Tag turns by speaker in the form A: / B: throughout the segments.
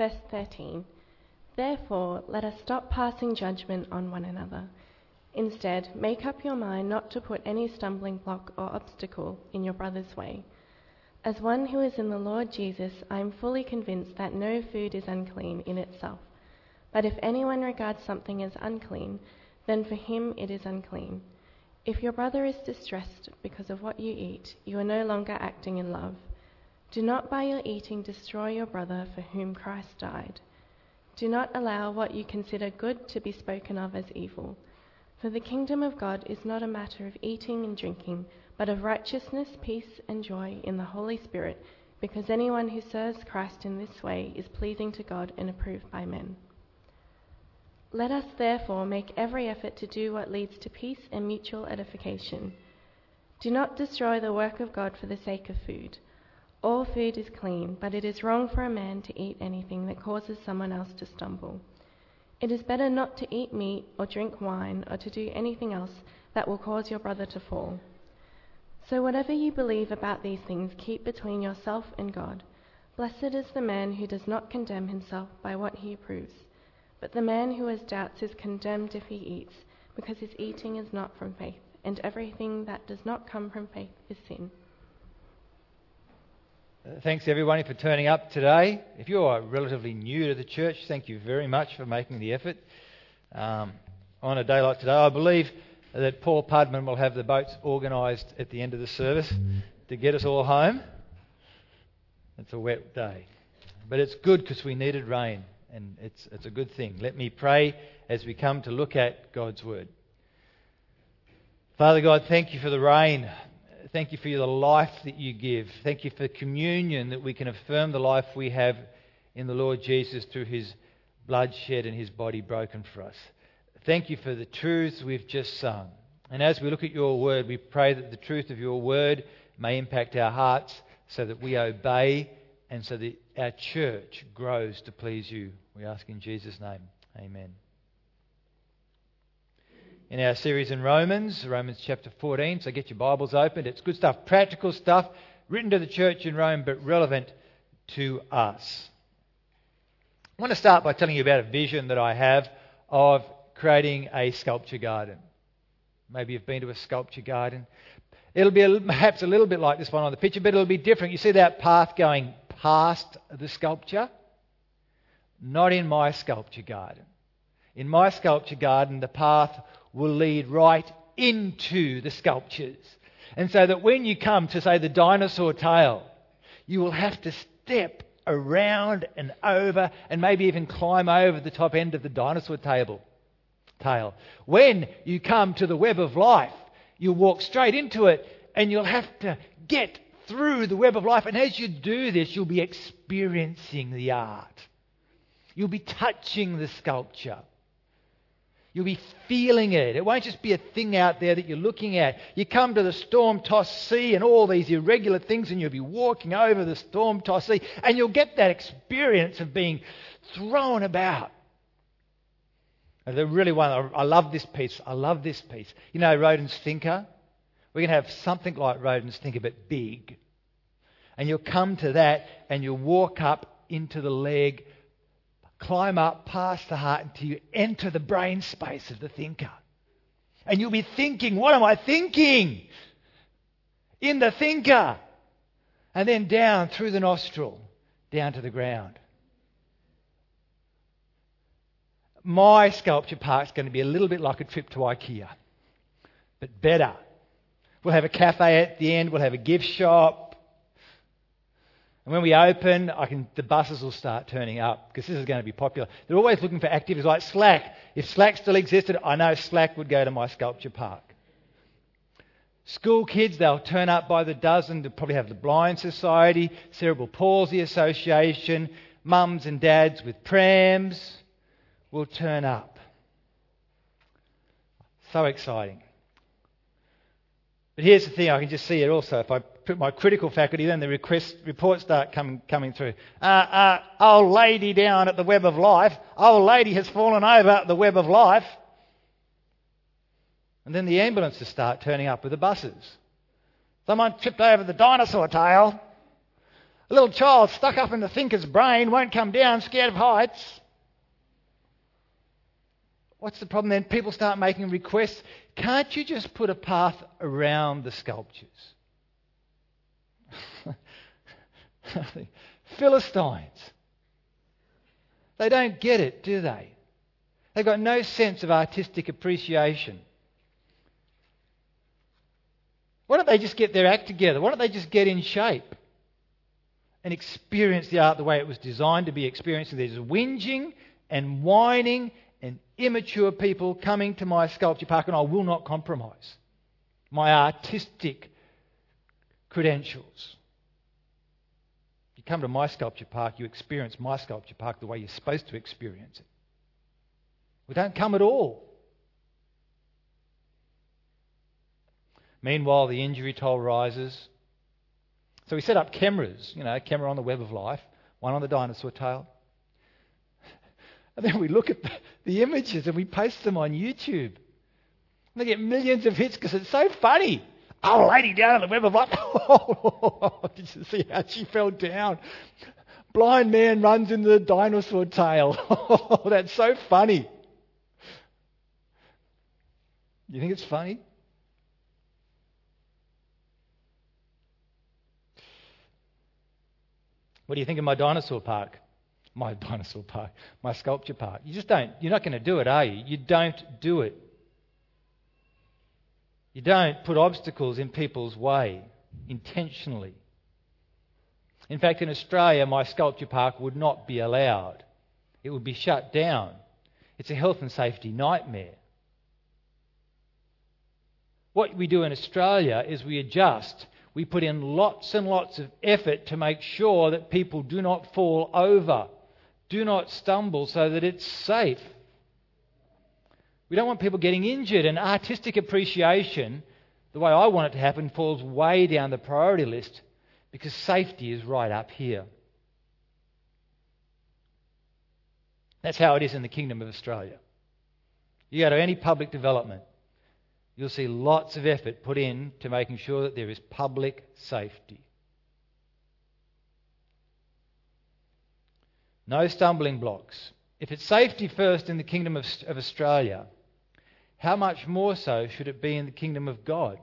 A: verse 13. Therefore, let us stop passing judgment on one another. Instead, make up your mind not to put any stumbling block or obstacle in your brother's way. As one who is in the Lord Jesus, I am fully convinced that no food is unclean in itself. But if anyone regards something as unclean, then for him it is unclean. If your brother is distressed because of what you eat, you are no longer acting in love. Do not by your eating destroy your brother for whom Christ died. Do not allow what you consider good to be spoken of as evil. For the kingdom of God is not a matter of eating and drinking, but of righteousness, peace, and joy in the Holy Spirit, because anyone who serves Christ in this way is pleasing to God and approved by men. Let us therefore make every effort to do what leads to peace and mutual edification. Do not destroy the work of God for the sake of food. All food is clean, but it is wrong for a man to eat anything that causes someone else to stumble. It is better not to eat meat or drink wine or to do anything else that will cause your brother to fall. So, whatever you believe about these things, keep between yourself and God. Blessed is the man who does not condemn himself by what he approves. But the man who has doubts is condemned if he eats, because his eating is not from faith, and everything that does not come from faith is sin.
B: Thanks everybody for turning up today. If you are relatively new to the church, thank you very much for making the effort. Um, on a day like today, I believe that Paul Pudman will have the boats organised at the end of the service to get us all home. It's a wet day. But it's good because we needed rain and it's, it's a good thing. Let me pray as we come to look at God's Word. Father God, thank you for the rain. Thank you for the life that you give. Thank you for communion that we can affirm the life we have in the Lord Jesus through his blood shed and his body broken for us. Thank you for the truths we've just sung. And as we look at your word, we pray that the truth of your word may impact our hearts so that we obey and so that our church grows to please you. We ask in Jesus' name. Amen. In our series in Romans, Romans chapter 14, so get your Bibles open. It's good stuff, practical stuff, written to the church in Rome, but relevant to us. I want to start by telling you about a vision that I have of creating a sculpture garden. Maybe you've been to a sculpture garden. It'll be a, perhaps a little bit like this one on the picture, but it'll be different. You see that path going past the sculpture? Not in my sculpture garden. In my sculpture garden, the path will lead right into the sculptures. And so that when you come to, say, the dinosaur tail, you will have to step around and over and maybe even climb over the top end of the dinosaur table, tail. When you come to the web of life, you'll walk straight into it and you'll have to get through the web of life. And as you do this, you'll be experiencing the art. You'll be touching the sculpture. You'll be feeling it. It won't just be a thing out there that you're looking at. You come to the storm tossed sea and all these irregular things, and you'll be walking over the storm tossed sea, and you'll get that experience of being thrown about. And the really one, I love this piece. I love this piece. You know, Rodin's Thinker? We're going to have something like Rodin's Thinker, but big. And you'll come to that, and you'll walk up into the leg climb up past the heart until you enter the brain space of the thinker. And you'll be thinking, what am I thinking? In the thinker. And then down through the nostril, down to the ground. My sculpture park's going to be a little bit like a trip to IKEA, but better. We'll have a cafe at the end, we'll have a gift shop, and when we open, I can, the buses will start turning up because this is going to be popular. They're always looking for activities like Slack. If Slack still existed, I know Slack would go to my sculpture park. School kids, they'll turn up by the dozen. They'll probably have the Blind Society, Cerebral Palsy Association, mums and dads with prams will turn up. So exciting. But here's the thing I can just see it also. If I my critical faculty, then the request, reports start coming, coming through. Uh, uh, old lady down at the web of life. Old lady has fallen over the web of life. And then the ambulances start turning up with the buses. Someone tripped over the dinosaur tail. A little child stuck up in the thinker's brain won't come down, scared of heights. What's the problem then? People start making requests. Can't you just put a path around the sculptures? Philistines. They don't get it, do they? They've got no sense of artistic appreciation. Why don't they just get their act together? Why don't they just get in shape and experience the art the way it was designed to be experienced? There's whinging and whining and immature people coming to my sculpture park, and I will not compromise my artistic credentials. You come to my sculpture park, you experience my sculpture park the way you're supposed to experience it. We don't come at all. Meanwhile, the injury toll rises. So we set up cameras, you know, a camera on the web of life, one on the dinosaur tail. And then we look at the, images and we post them on YouTube. And they get millions of hits because it's so funny. Oh, lady down on the web of life. Oh, did you see how she fell down? Blind man runs into the dinosaur tail. That's so funny. You think it's funny? What do you think of my dinosaur park? My dinosaur park, my sculpture park. You just don't, you're not going to do it, are you? You don't do it. You don't put obstacles in people's way intentionally. In fact, in Australia, my sculpture park would not be allowed. It would be shut down. It's a health and safety nightmare. What we do in Australia is we adjust. We put in lots and lots of effort to make sure that people do not fall over, do not stumble, so that it's safe. We don't want people getting injured, and artistic appreciation, the way I want it to happen, falls way down the priority list because safety is right up here. That's how it is in the Kingdom of Australia. You go to any public development, you'll see lots of effort put in to making sure that there is public safety. No stumbling blocks. If it's safety first in the Kingdom of, of Australia, how much more so should it be in the kingdom of God?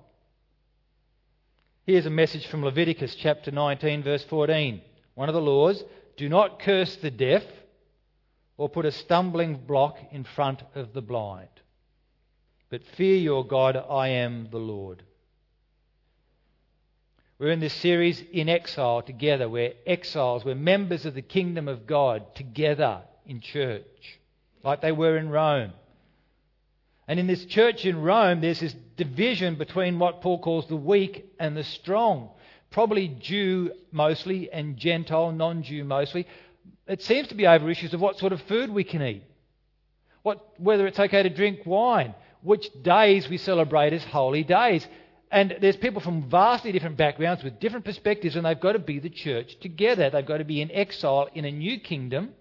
B: Here's a message from Leviticus chapter 19, verse 14. One of the laws do not curse the deaf or put a stumbling block in front of the blind. But fear your God, I am the Lord. We're in this series in exile together. We're exiles, we're members of the kingdom of God together in church, like they were in Rome. And in this church in Rome, there's this division between what Paul calls the weak and the strong. Probably Jew mostly and Gentile, non Jew mostly. It seems to be over issues of what sort of food we can eat, what, whether it's okay to drink wine, which days we celebrate as holy days. And there's people from vastly different backgrounds with different perspectives, and they've got to be the church together. They've got to be in exile in a new kingdom,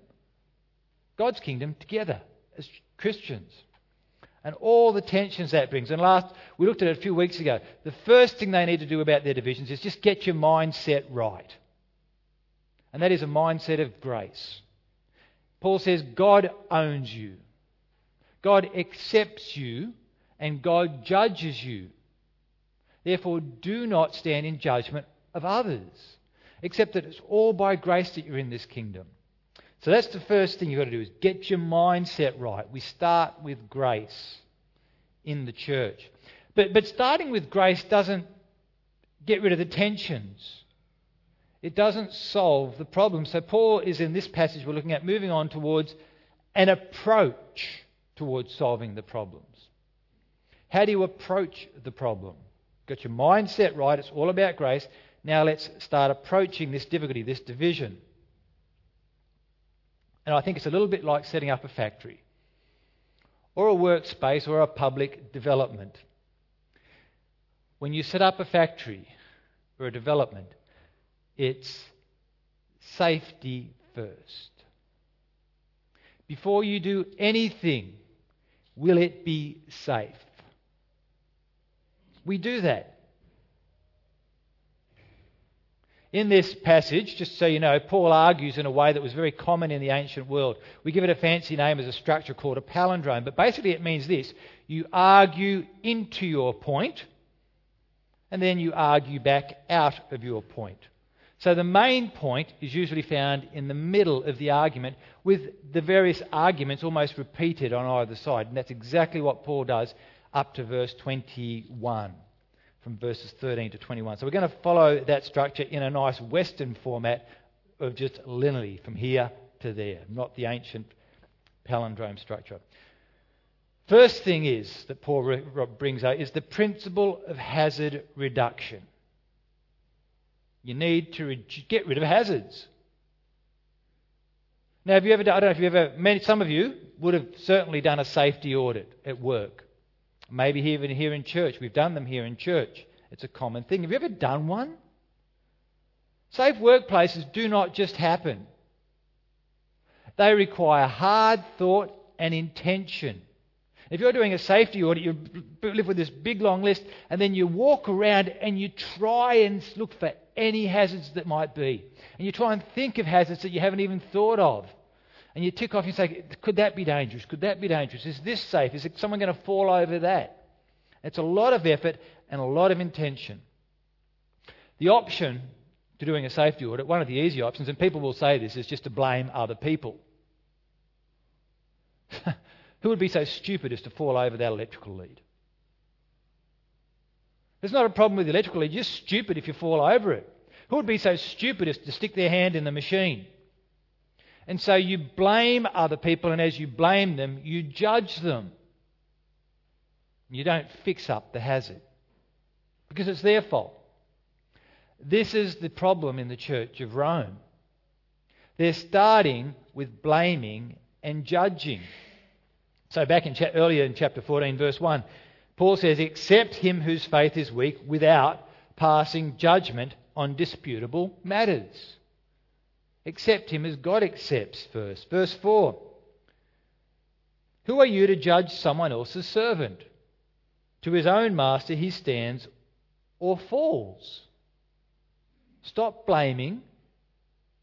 B: God's kingdom, together as Christians and all the tensions that brings. And last, we looked at it a few weeks ago. The first thing they need to do about their divisions is just get your mindset right. And that is a mindset of grace. Paul says God owns you, God accepts you, and God judges you. Therefore, do not stand in judgment of others, except that it's all by grace that you're in this kingdom. So that's the first thing you've got to do is get your mindset right. We start with grace in the church. But, but starting with grace doesn't get rid of the tensions. It doesn't solve the problem. So Paul is in this passage we're looking at moving on towards an approach towards solving the problems. How do you approach the problem? Got your mindset right, it's all about grace. Now let's start approaching this difficulty, this division. And I think it's a little bit like setting up a factory or a workspace or a public development. When you set up a factory or a development, it's safety first. Before you do anything, will it be safe? We do that. In this passage, just so you know, Paul argues in a way that was very common in the ancient world. We give it a fancy name as a structure called a palindrome, but basically it means this you argue into your point, and then you argue back out of your point. So the main point is usually found in the middle of the argument, with the various arguments almost repeated on either side. And that's exactly what Paul does up to verse 21 from verses 13 to 21. So we're going to follow that structure in a nice Western format of just linearly from here to there, not the ancient palindrome structure. First thing is that Paul brings out is the principle of hazard reduction. You need to re- get rid of hazards. Now, have you ever? Done, I don't know if you ever. Many, some of you would have certainly done a safety audit at work. Maybe even here in church. We've done them here in church. It's a common thing. Have you ever done one? Safe workplaces do not just happen, they require hard thought and intention. If you're doing a safety audit, you live with this big long list, and then you walk around and you try and look for any hazards that might be. And you try and think of hazards that you haven't even thought of. And you tick off and say, could that be dangerous? Could that be dangerous? Is this safe? Is someone going to fall over that? It's a lot of effort and a lot of intention. The option to doing a safety audit, one of the easy options, and people will say this, is just to blame other people. Who would be so stupid as to fall over that electrical lead? There's not a problem with the electrical lead, you're stupid if you fall over it. Who would be so stupid as to stick their hand in the machine? And so you blame other people, and as you blame them, you judge them. You don't fix up the hazard because it's their fault. This is the problem in the church of Rome. They're starting with blaming and judging. So, back in cha- earlier in chapter 14, verse 1, Paul says, Accept him whose faith is weak without passing judgment on disputable matters. Accept him as God accepts first. Verse 4 Who are you to judge someone else's servant? To his own master he stands or falls. Stop blaming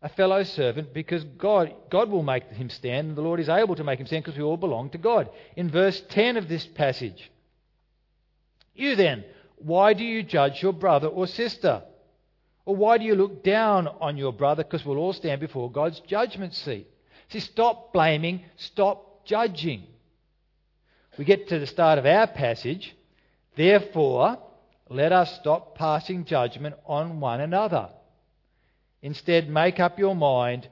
B: a fellow servant because God, God will make him stand, and the Lord is able to make him stand because we all belong to God. In verse 10 of this passage, you then, why do you judge your brother or sister? Or why do you look down on your brother? Because we'll all stand before God's judgment seat. See, stop blaming, stop judging. We get to the start of our passage. Therefore, let us stop passing judgment on one another. Instead, make up your mind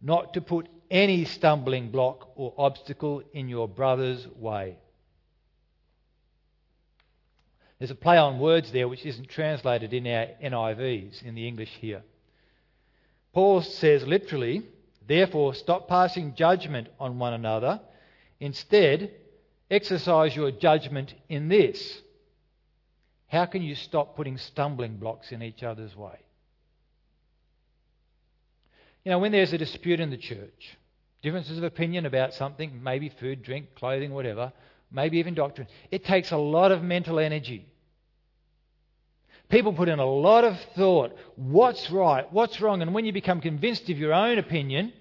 B: not to put any stumbling block or obstacle in your brother's way. There's a play on words there which isn't translated in our NIVs, in the English here. Paul says literally, therefore, stop passing judgment on one another. Instead, exercise your judgment in this. How can you stop putting stumbling blocks in each other's way? You know, when there's a dispute in the church, differences of opinion about something, maybe food, drink, clothing, whatever, maybe even doctrine, it takes a lot of mental energy. People put in a lot of thought. What's right? What's wrong? And when you become convinced of your own opinion,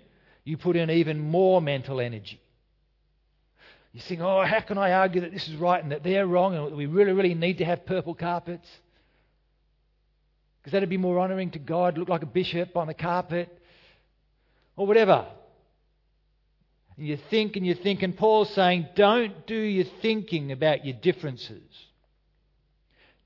B: you put in even more mental energy. You think, oh, how can I argue that this is right and that they're wrong and we really, really need to have purple carpets? Because that'd be more honouring to God, look like a bishop on the carpet, or whatever. And you think and you think, and Paul's saying, don't do your thinking about your differences.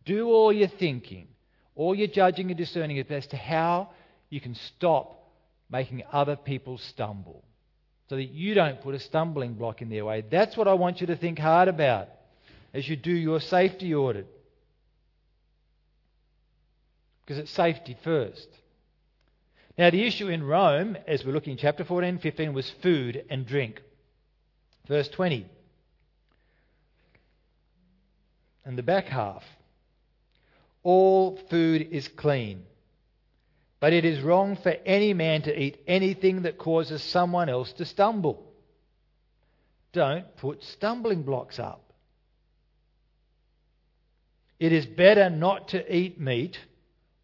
B: Do all your thinking, all your judging and discerning as to how you can stop making other people stumble so that you don't put a stumbling block in their way. That's what I want you to think hard about as you do your safety audit. Because it's safety first. Now, the issue in Rome, as we're looking in chapter 14 and 15, was food and drink. Verse 20. And the back half. All food is clean. But it is wrong for any man to eat anything that causes someone else to stumble. Don't put stumbling blocks up. It is better not to eat meat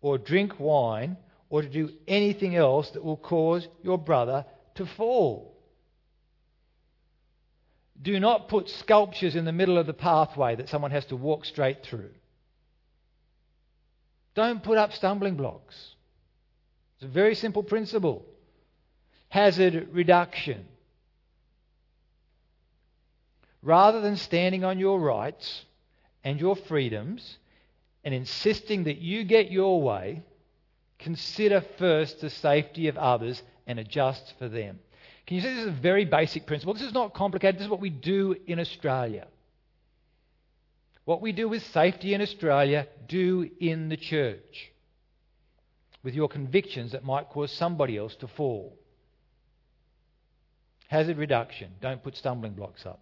B: or drink wine or to do anything else that will cause your brother to fall. Do not put sculptures in the middle of the pathway that someone has to walk straight through. Don't put up stumbling blocks. It's a very simple principle. Hazard reduction. Rather than standing on your rights and your freedoms and insisting that you get your way, consider first the safety of others and adjust for them. Can you see this is a very basic principle? This is not complicated. This is what we do in Australia. What we do with safety in Australia, do in the church with your convictions that might cause somebody else to fall. Hazard reduction. Don't put stumbling blocks up.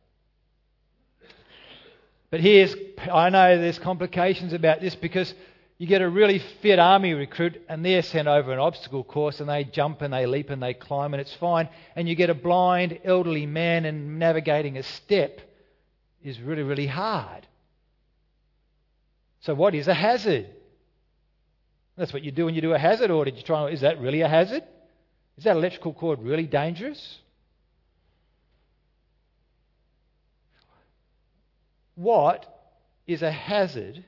B: But here's, I know there's complications about this because you get a really fit army recruit and they're sent over an obstacle course and they jump and they leap and they climb and it's fine. And you get a blind elderly man and navigating a step is really, really hard. So, what is a hazard? That's what you do when you do a hazard audit. You try, is that really a hazard? Is that electrical cord really dangerous? What is a hazard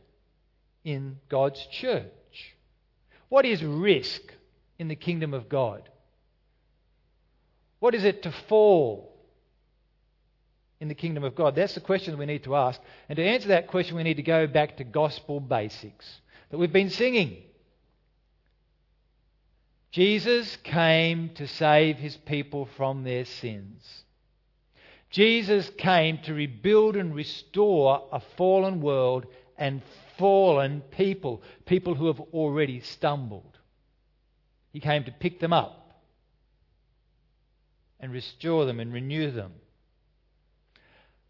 B: in God's church? What is risk in the kingdom of God? What is it to fall in the kingdom of God? That's the question we need to ask. And to answer that question, we need to go back to gospel basics that we've been singing. Jesus came to save his people from their sins. Jesus came to rebuild and restore a fallen world and fallen people, people who have already stumbled. He came to pick them up and restore them and renew them.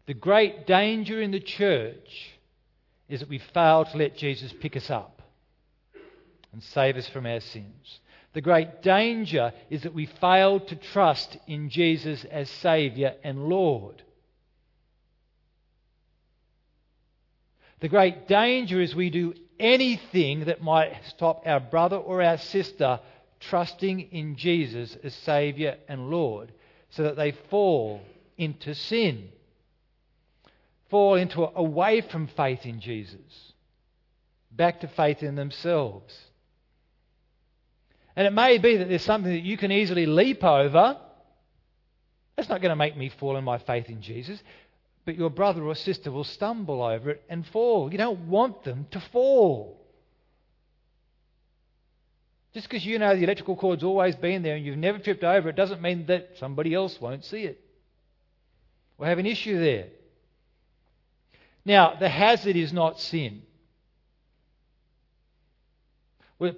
B: The great danger in the church is that we fail to let Jesus pick us up and save us from our sins. The great danger is that we fail to trust in Jesus as Saviour and Lord. The great danger is we do anything that might stop our brother or our sister trusting in Jesus as Saviour and Lord so that they fall into sin, fall into away from faith in Jesus, back to faith in themselves. And it may be that there's something that you can easily leap over. That's not going to make me fall in my faith in Jesus. But your brother or sister will stumble over it and fall. You don't want them to fall. Just because you know the electrical cord's always been there and you've never tripped over it doesn't mean that somebody else won't see it. We'll have an issue there. Now, the hazard is not sin.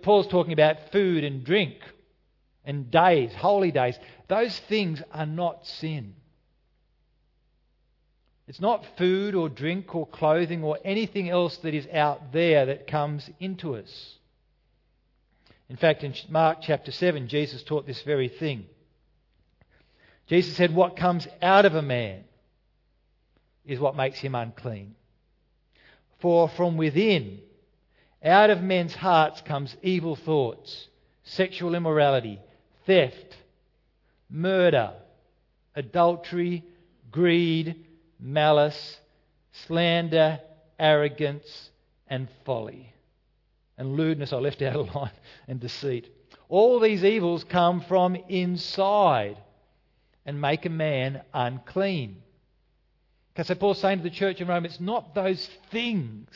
B: Paul's talking about food and drink and days, holy days. Those things are not sin. It's not food or drink or clothing or anything else that is out there that comes into us. In fact, in Mark chapter 7, Jesus taught this very thing. Jesus said, What comes out of a man is what makes him unclean. For from within, out of men's hearts comes evil thoughts, sexual immorality, theft, murder, adultery, greed, malice, slander, arrogance, and folly. And lewdness, I left out a line, and deceit. All these evils come from inside and make a man unclean. Because so Paul's saying to the church in Rome, it's not those things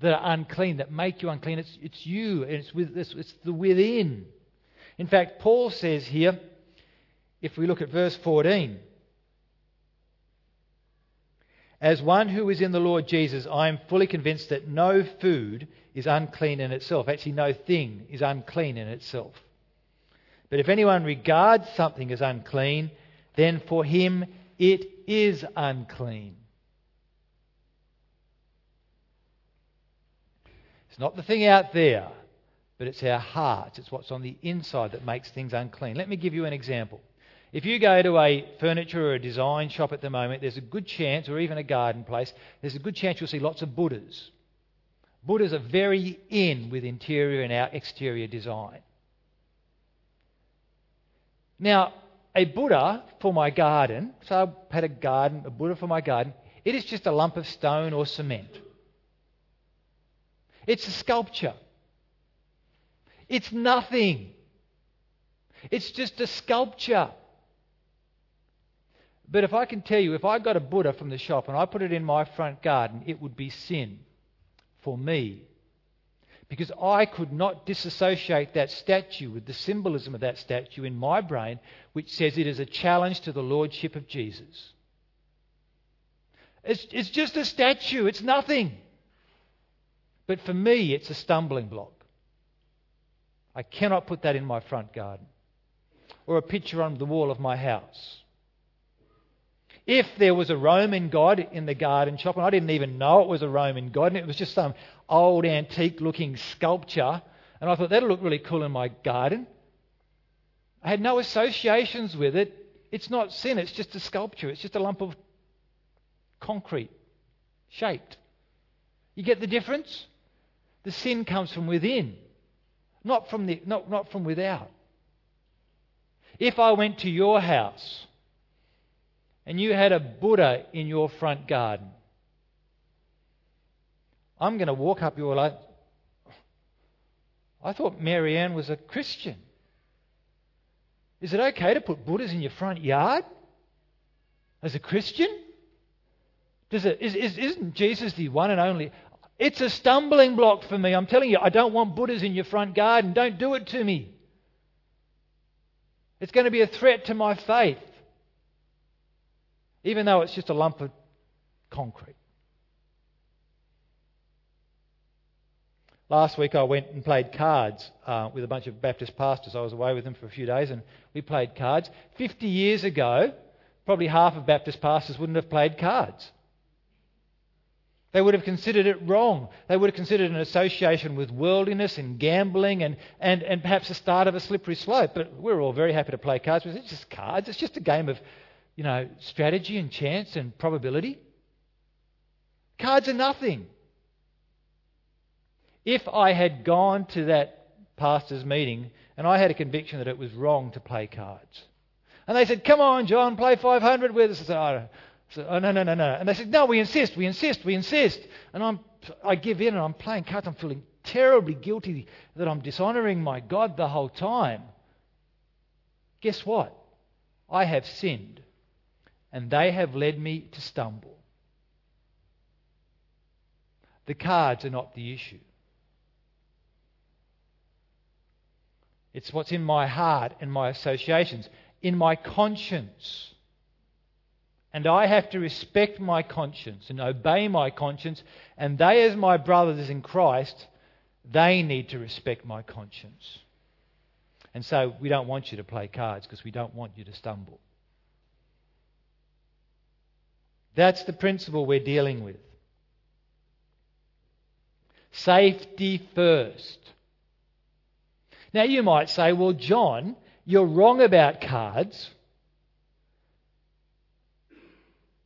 B: that are unclean, that make you unclean. It's, it's you, and it's, with, it's, it's the within. In fact, Paul says here, if we look at verse 14, as one who is in the Lord Jesus, I am fully convinced that no food is unclean in itself. Actually, no thing is unclean in itself. But if anyone regards something as unclean, then for him it is unclean. It's not the thing out there, but it's our hearts. It's what's on the inside that makes things unclean. Let me give you an example. If you go to a furniture or a design shop at the moment, there's a good chance, or even a garden place, there's a good chance you'll see lots of Buddhas. Buddhas are very in with interior and our exterior design. Now, a Buddha for my garden, so I had a garden, a Buddha for my garden, it is just a lump of stone or cement. It's a sculpture. It's nothing. It's just a sculpture. But if I can tell you, if I got a Buddha from the shop and I put it in my front garden, it would be sin for me. Because I could not disassociate that statue with the symbolism of that statue in my brain, which says it is a challenge to the Lordship of Jesus. It's, it's just a statue, it's nothing. But for me, it's a stumbling block. I cannot put that in my front garden or a picture on the wall of my house. If there was a Roman god in the garden shop, and I didn't even know it was a Roman god, and it was just some old antique looking sculpture, and I thought that'll look really cool in my garden, I had no associations with it. It's not sin, it's just a sculpture, it's just a lump of concrete shaped. You get the difference? The sin comes from within, not from, the, not, not from without. If I went to your house and you had a Buddha in your front garden, I'm going to walk up your life. I thought Marianne was a Christian. Is it okay to put Buddhas in your front yard as a Christian? Does it, is, is, isn't Jesus the one and only? It's a stumbling block for me. I'm telling you, I don't want Buddhas in your front garden. Don't do it to me. It's going to be a threat to my faith, even though it's just a lump of concrete. Last week I went and played cards uh, with a bunch of Baptist pastors. I was away with them for a few days and we played cards. 50 years ago, probably half of Baptist pastors wouldn't have played cards. They would have considered it wrong. They would have considered an association with worldliness and gambling and, and, and perhaps the start of a slippery slope. But we're all very happy to play cards. It's just cards. It's just a game of, you know, strategy and chance and probability. Cards are nothing. If I had gone to that pastor's meeting and I had a conviction that it was wrong to play cards, and they said, Come on, John, play 500 with us. I said, oh, so, oh, no, no, no, no. And they said, no, we insist, we insist, we insist. And I'm, I give in and I'm playing cards. I'm feeling terribly guilty that I'm dishonoring my God the whole time. Guess what? I have sinned, and they have led me to stumble. The cards are not the issue. It's what's in my heart and my associations, in my conscience. And I have to respect my conscience and obey my conscience. And they, as my brothers in Christ, they need to respect my conscience. And so we don't want you to play cards because we don't want you to stumble. That's the principle we're dealing with. Safety first. Now you might say, well, John, you're wrong about cards.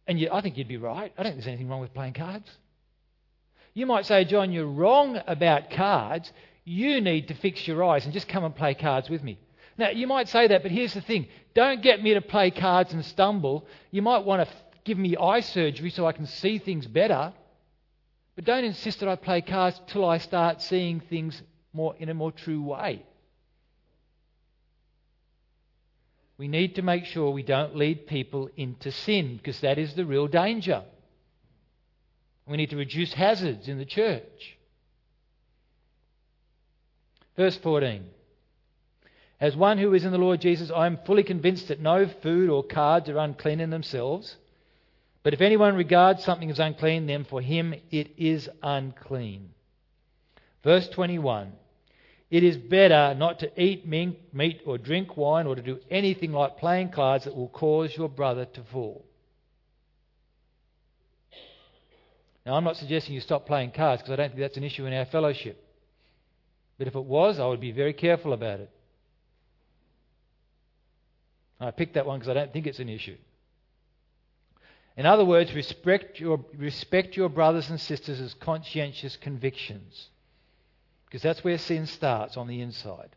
B: And you, I think you'd be right. I don't think there's anything wrong with playing cards. You might say, John, you're wrong about cards. You need to fix your eyes and just come and play cards with me. Now, you might say that, but here's the thing don't get me to play cards and stumble. You might want to give me eye surgery so I can see things better. But don't insist that I play cards till I start seeing things more in a more true way. we need to make sure we don't lead people into sin because that is the real danger. We need to reduce hazards in the church. Verse 14. As one who is in the Lord Jesus, I am fully convinced that no food or cards are unclean in themselves. But if anyone regards something as unclean, then for him it is unclean. Verse 21. It is better not to eat meat or drink wine or to do anything like playing cards that will cause your brother to fall. Now, I'm not suggesting you stop playing cards because I don't think that's an issue in our fellowship. But if it was, I would be very careful about it. I picked that one because I don't think it's an issue. In other words, respect your, respect your brothers and sisters as conscientious convictions. Because that's where sin starts on the inside.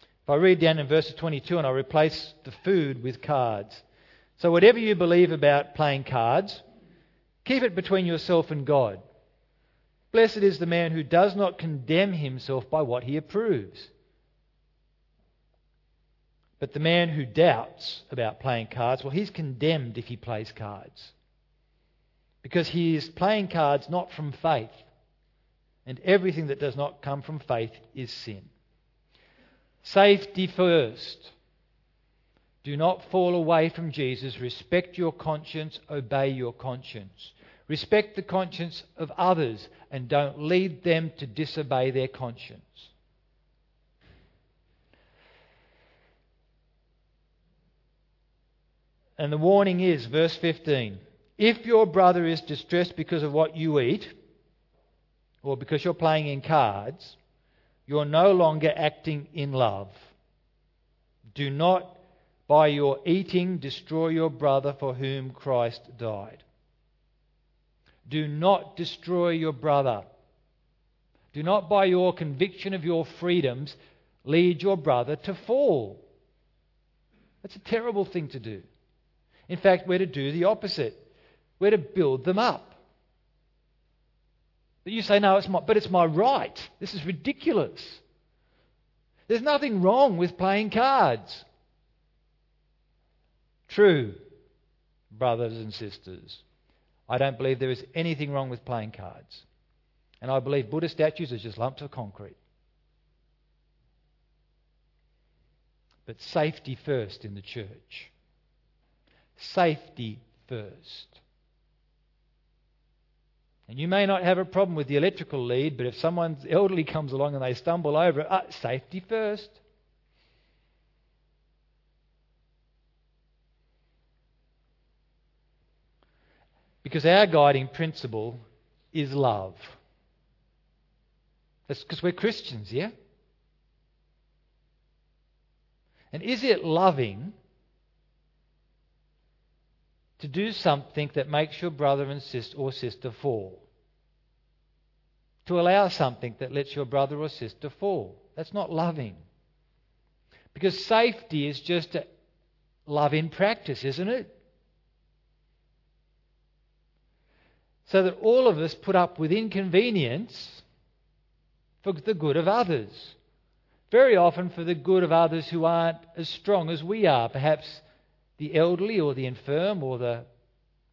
B: If I read down in verse 22 and I replace the food with cards. So, whatever you believe about playing cards, keep it between yourself and God. Blessed is the man who does not condemn himself by what he approves. But the man who doubts about playing cards, well, he's condemned if he plays cards. Because he is playing cards not from faith. And everything that does not come from faith is sin. Safety first. Do not fall away from Jesus. Respect your conscience. Obey your conscience. Respect the conscience of others and don't lead them to disobey their conscience. And the warning is, verse 15 if your brother is distressed because of what you eat, or because you're playing in cards, you're no longer acting in love. Do not, by your eating, destroy your brother for whom Christ died. Do not destroy your brother. Do not, by your conviction of your freedoms, lead your brother to fall. That's a terrible thing to do. In fact, we're to do the opposite. We're to build them up. But you say, no, it's my, but it's my right. This is ridiculous. There's nothing wrong with playing cards. True, brothers and sisters. I don't believe there is anything wrong with playing cards. And I believe Buddha statues are just lumps of concrete. But safety first in the church. Safety first. And you may not have a problem with the electrical lead, but if someone's elderly comes along and they stumble over it, uh, safety first. Because our guiding principle is love. That's because we're Christians, yeah? And is it loving to do something that makes your brother and sister or sister fall? To allow something that lets your brother or sister fall. That's not loving. Because safety is just love in practice, isn't it? so that all of us put up with inconvenience for the good of others. Very often for the good of others who aren't as strong as we are, perhaps the elderly or the infirm or the,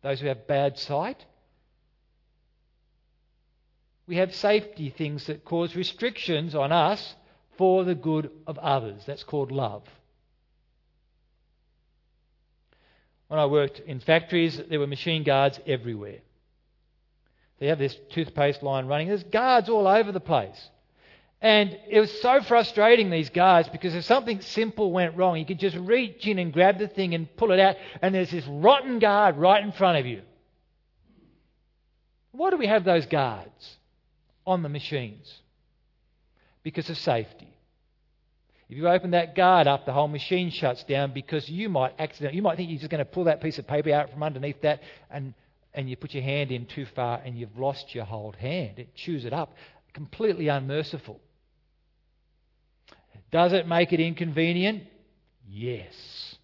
B: those who have bad sight. We have safety things that cause restrictions on us for the good of others. That's called love. When I worked in factories, there were machine guards everywhere. They have this toothpaste line running. There's guards all over the place. And it was so frustrating, these guards, because if something simple went wrong, you could just reach in and grab the thing and pull it out, and there's this rotten guard right in front of you. Why do we have those guards on the machines? Because of safety. If you open that guard up, the whole machine shuts down because you might accidentally, you might think you're just going to pull that piece of paper out from underneath that and and you put your hand in too far and you've lost your whole hand. It chews it up. Completely unmerciful. Does it make it inconvenient? Yes.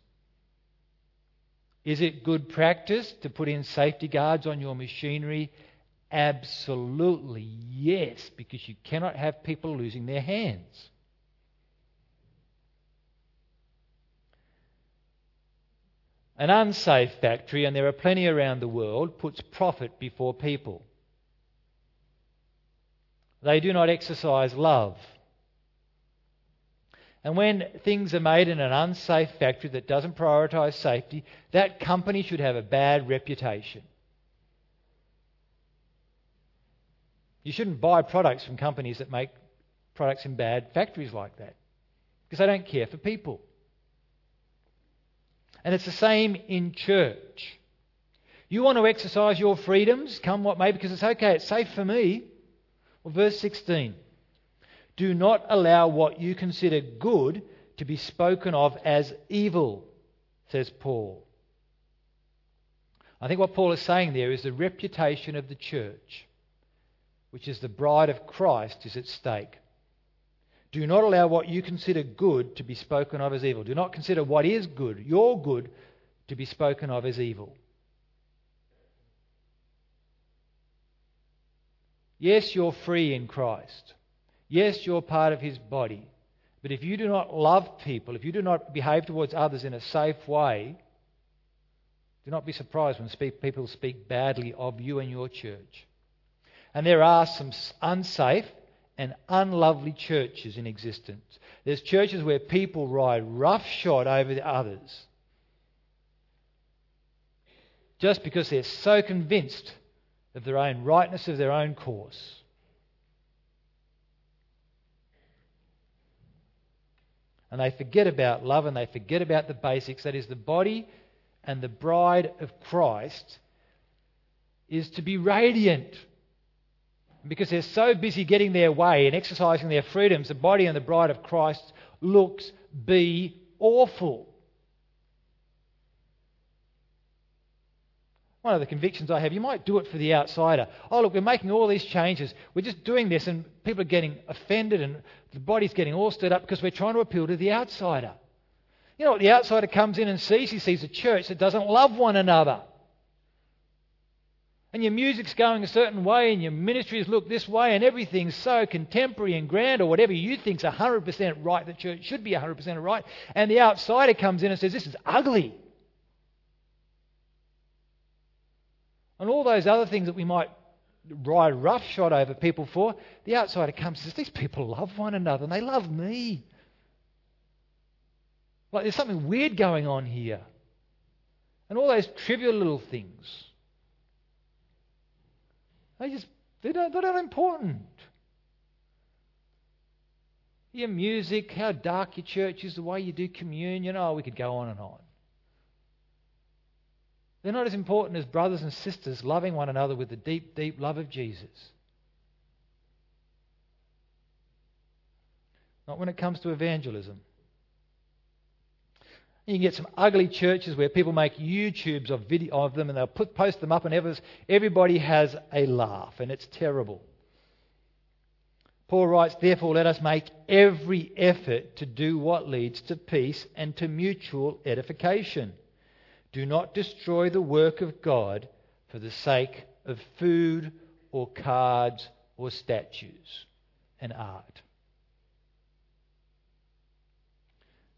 B: Is it good practice to put in safety guards on your machinery? Absolutely yes, because you cannot have people losing their hands. An unsafe factory, and there are plenty around the world, puts profit before people. They do not exercise love. And when things are made in an unsafe factory that doesn't prioritise safety, that company should have a bad reputation. You shouldn't buy products from companies that make products in bad factories like that because they don't care for people. And it's the same in church. You want to exercise your freedoms, come what may, because it's okay, it's safe for me. Well, verse 16 Do not allow what you consider good to be spoken of as evil, says Paul. I think what Paul is saying there is the reputation of the church, which is the bride of Christ, is at stake. Do not allow what you consider good to be spoken of as evil. Do not consider what is good, your good, to be spoken of as evil. Yes, you're free in Christ. Yes, you're part of his body. But if you do not love people, if you do not behave towards others in a safe way, do not be surprised when speak, people speak badly of you and your church. And there are some unsafe and unlovely churches in existence. There's churches where people ride roughshod over the others just because they're so convinced of their own rightness of their own course. And they forget about love and they forget about the basics. That is, the body and the bride of Christ is to be radiant. Because they're so busy getting their way and exercising their freedoms, the body and the bride of Christ looks be awful. One of the convictions I have. You might do it for the outsider. Oh, look, we're making all these changes. We're just doing this, and people are getting offended, and the body's getting all stirred up because we're trying to appeal to the outsider. You know what the outsider comes in and sees? He sees a church that doesn't love one another. And your music's going a certain way, and your ministries look this way, and everything's so contemporary and grand, or whatever you think's 100% right, the church should be 100% right. And the outsider comes in and says, This is ugly. And all those other things that we might ride roughshod over people for, the outsider comes and says, These people love one another and they love me. Like there's something weird going on here. And all those trivial little things. They just, they don't, they're not important. Your music, how dark your church is, the way you do communion, oh, we could go on and on. They're not as important as brothers and sisters loving one another with the deep, deep love of Jesus. Not when it comes to evangelism. You can get some ugly churches where people make YouTubes of, video, of them and they'll put, post them up, and everybody has a laugh, and it's terrible. Paul writes, Therefore, let us make every effort to do what leads to peace and to mutual edification. Do not destroy the work of God for the sake of food or cards or statues and art.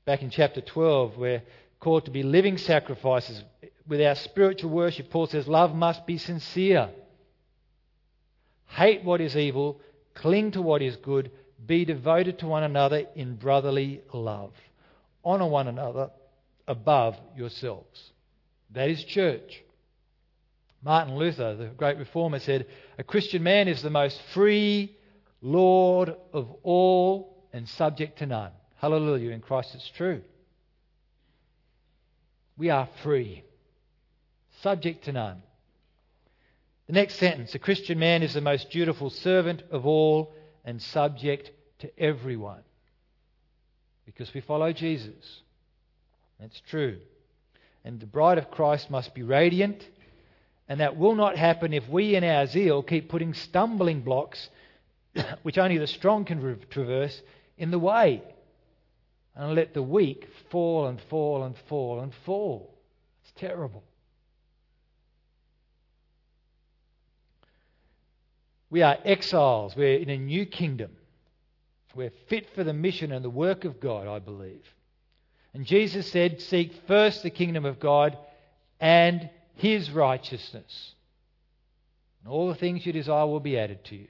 B: Back in chapter 12, we're called to be living sacrifices with our spiritual worship. Paul says, Love must be sincere. Hate what is evil, cling to what is good, be devoted to one another in brotherly love. Honour one another above yourselves. That is church. Martin Luther, the great reformer, said, A Christian man is the most free Lord of all and subject to none. Hallelujah. In Christ it's true. We are free, subject to none. The next sentence A Christian man is the most dutiful servant of all and subject to everyone. Because we follow Jesus. That's true and the bride of Christ must be radiant. And that will not happen if we, in our zeal, keep putting stumbling blocks, which only the strong can traverse, in the way. And let the weak fall and fall and fall and fall. It's terrible. We are exiles. We're in a new kingdom. We're fit for the mission and the work of God, I believe. And Jesus said, Seek first the kingdom of God and his righteousness. And all the things you desire will be added to you.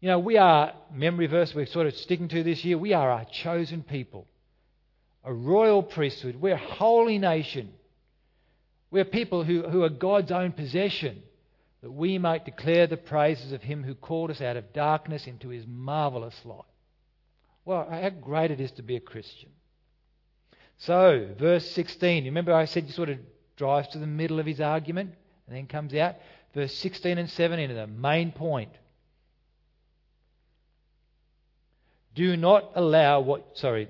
B: You know, we are, memory verse we're sort of sticking to this year, we are a chosen people, a royal priesthood. We're a holy nation. We're people who, who are God's own possession, that we might declare the praises of him who called us out of darkness into his marvelous light. Well, how great it is to be a Christian. So, verse 16, remember I said he sort of drives to the middle of his argument and then comes out? Verse 16 and 17 are the main point. Do not allow what, sorry,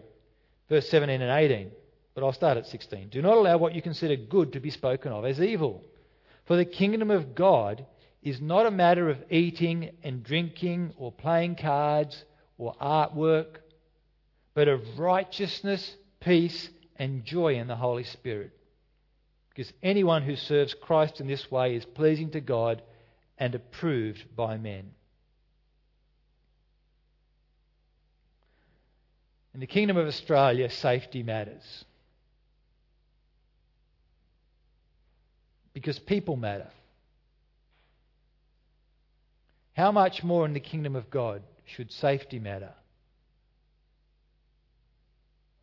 B: verse 17 and 18, but I'll start at 16. Do not allow what you consider good to be spoken of as evil. For the kingdom of God is not a matter of eating and drinking or playing cards or artwork, but of righteousness, peace, and joy in the Holy Spirit. Because anyone who serves Christ in this way is pleasing to God and approved by men. In the Kingdom of Australia, safety matters. Because people matter. How much more in the kingdom of God should safety matter?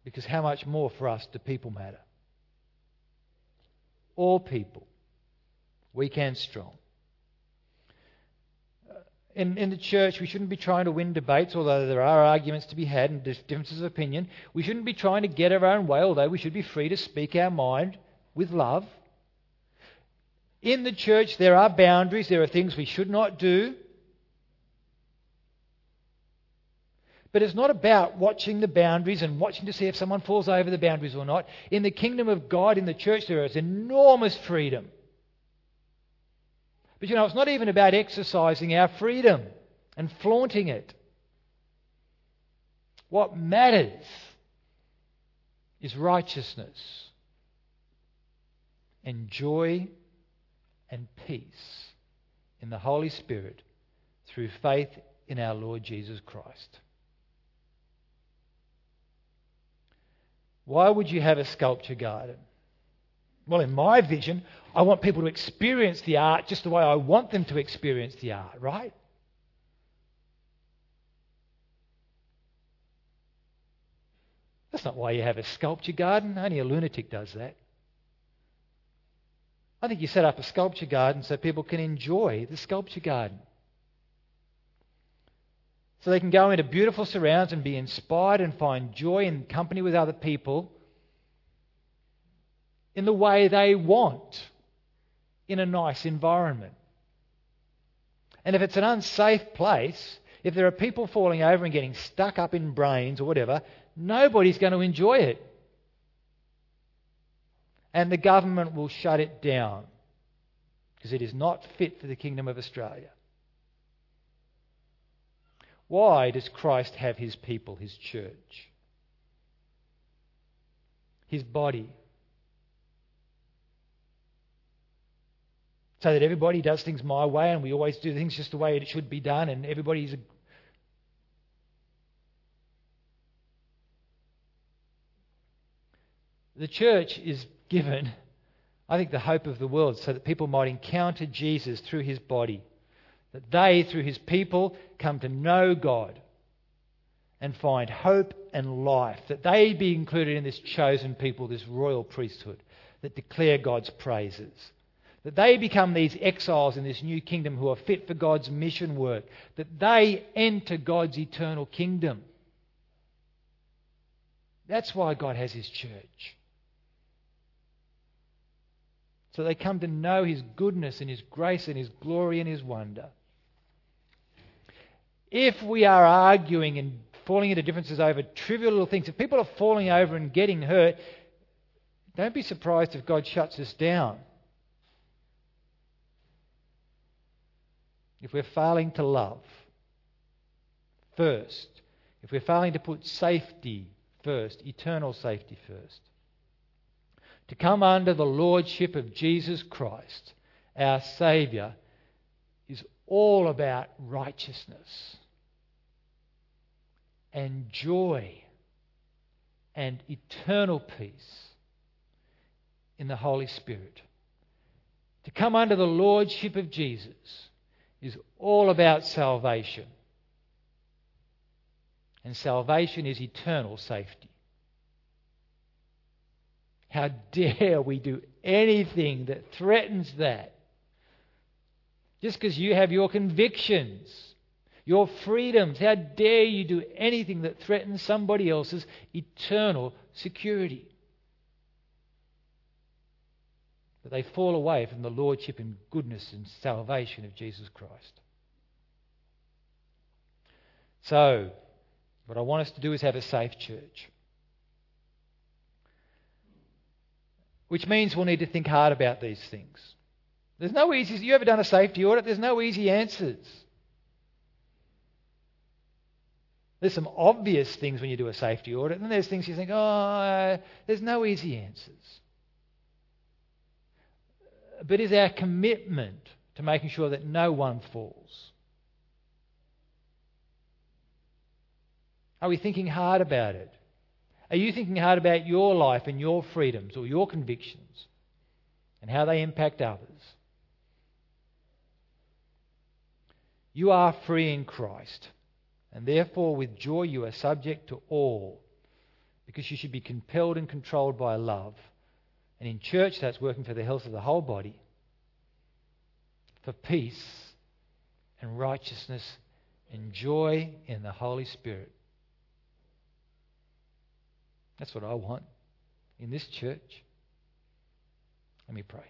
B: Because how much more for us do people matter? All people, weak and strong. Uh, in, in the church, we shouldn't be trying to win debates, although there are arguments to be had and differences of opinion. We shouldn't be trying to get our own way, although we should be free to speak our mind with love. In the church, there are boundaries, there are things we should not do. But it's not about watching the boundaries and watching to see if someone falls over the boundaries or not. In the kingdom of God, in the church, there is enormous freedom. But you know, it's not even about exercising our freedom and flaunting it. What matters is righteousness and joy and peace in the Holy Spirit through faith in our Lord Jesus Christ. Why would you have a sculpture garden? Well, in my vision, I want people to experience the art just the way I want them to experience the art, right? That's not why you have a sculpture garden. Only a lunatic does that. I think you set up a sculpture garden so people can enjoy the sculpture garden. So they can go into beautiful surrounds and be inspired and find joy in company with other people in the way they want in a nice environment. And if it's an unsafe place, if there are people falling over and getting stuck up in brains or whatever, nobody's going to enjoy it. And the government will shut it down because it is not fit for the Kingdom of Australia. Why does Christ have his people, his church? His body. So that everybody does things my way and we always do things just the way it should be done and everybody's. A... The church is given, I think, the hope of the world so that people might encounter Jesus through his body. That they, through his people, come to know God and find hope and life. That they be included in this chosen people, this royal priesthood that declare God's praises. That they become these exiles in this new kingdom who are fit for God's mission work. That they enter God's eternal kingdom. That's why God has his church. So they come to know his goodness and his grace and his glory and his wonder. If we are arguing and falling into differences over trivial little things, if people are falling over and getting hurt, don't be surprised if God shuts us down. If we're failing to love first, if we're failing to put safety first, eternal safety first, to come under the lordship of Jesus Christ, our Saviour, is all about righteousness and joy and eternal peace in the Holy Spirit. To come under the lordship of Jesus is all about salvation. And salvation is eternal safety. How dare we do anything that threatens that? Just because you have your convictions your freedoms. How dare you do anything that threatens somebody else's eternal security? But they fall away from the lordship and goodness and salvation of Jesus Christ. So, what I want us to do is have a safe church. Which means we'll need to think hard about these things. There's no easy. You ever done a safety audit? There's no easy answers. There's some obvious things when you do a safety audit, and then there's things you think, oh, there's no easy answers. But is our commitment to making sure that no one falls? Are we thinking hard about it? Are you thinking hard about your life and your freedoms or your convictions and how they impact others? You are free in Christ, and therefore with joy you are subject to all, because you should be compelled and controlled by love. And in church, that's working for the health of the whole body, for peace and righteousness and joy in the Holy Spirit. That's what I want in this church. Let me pray.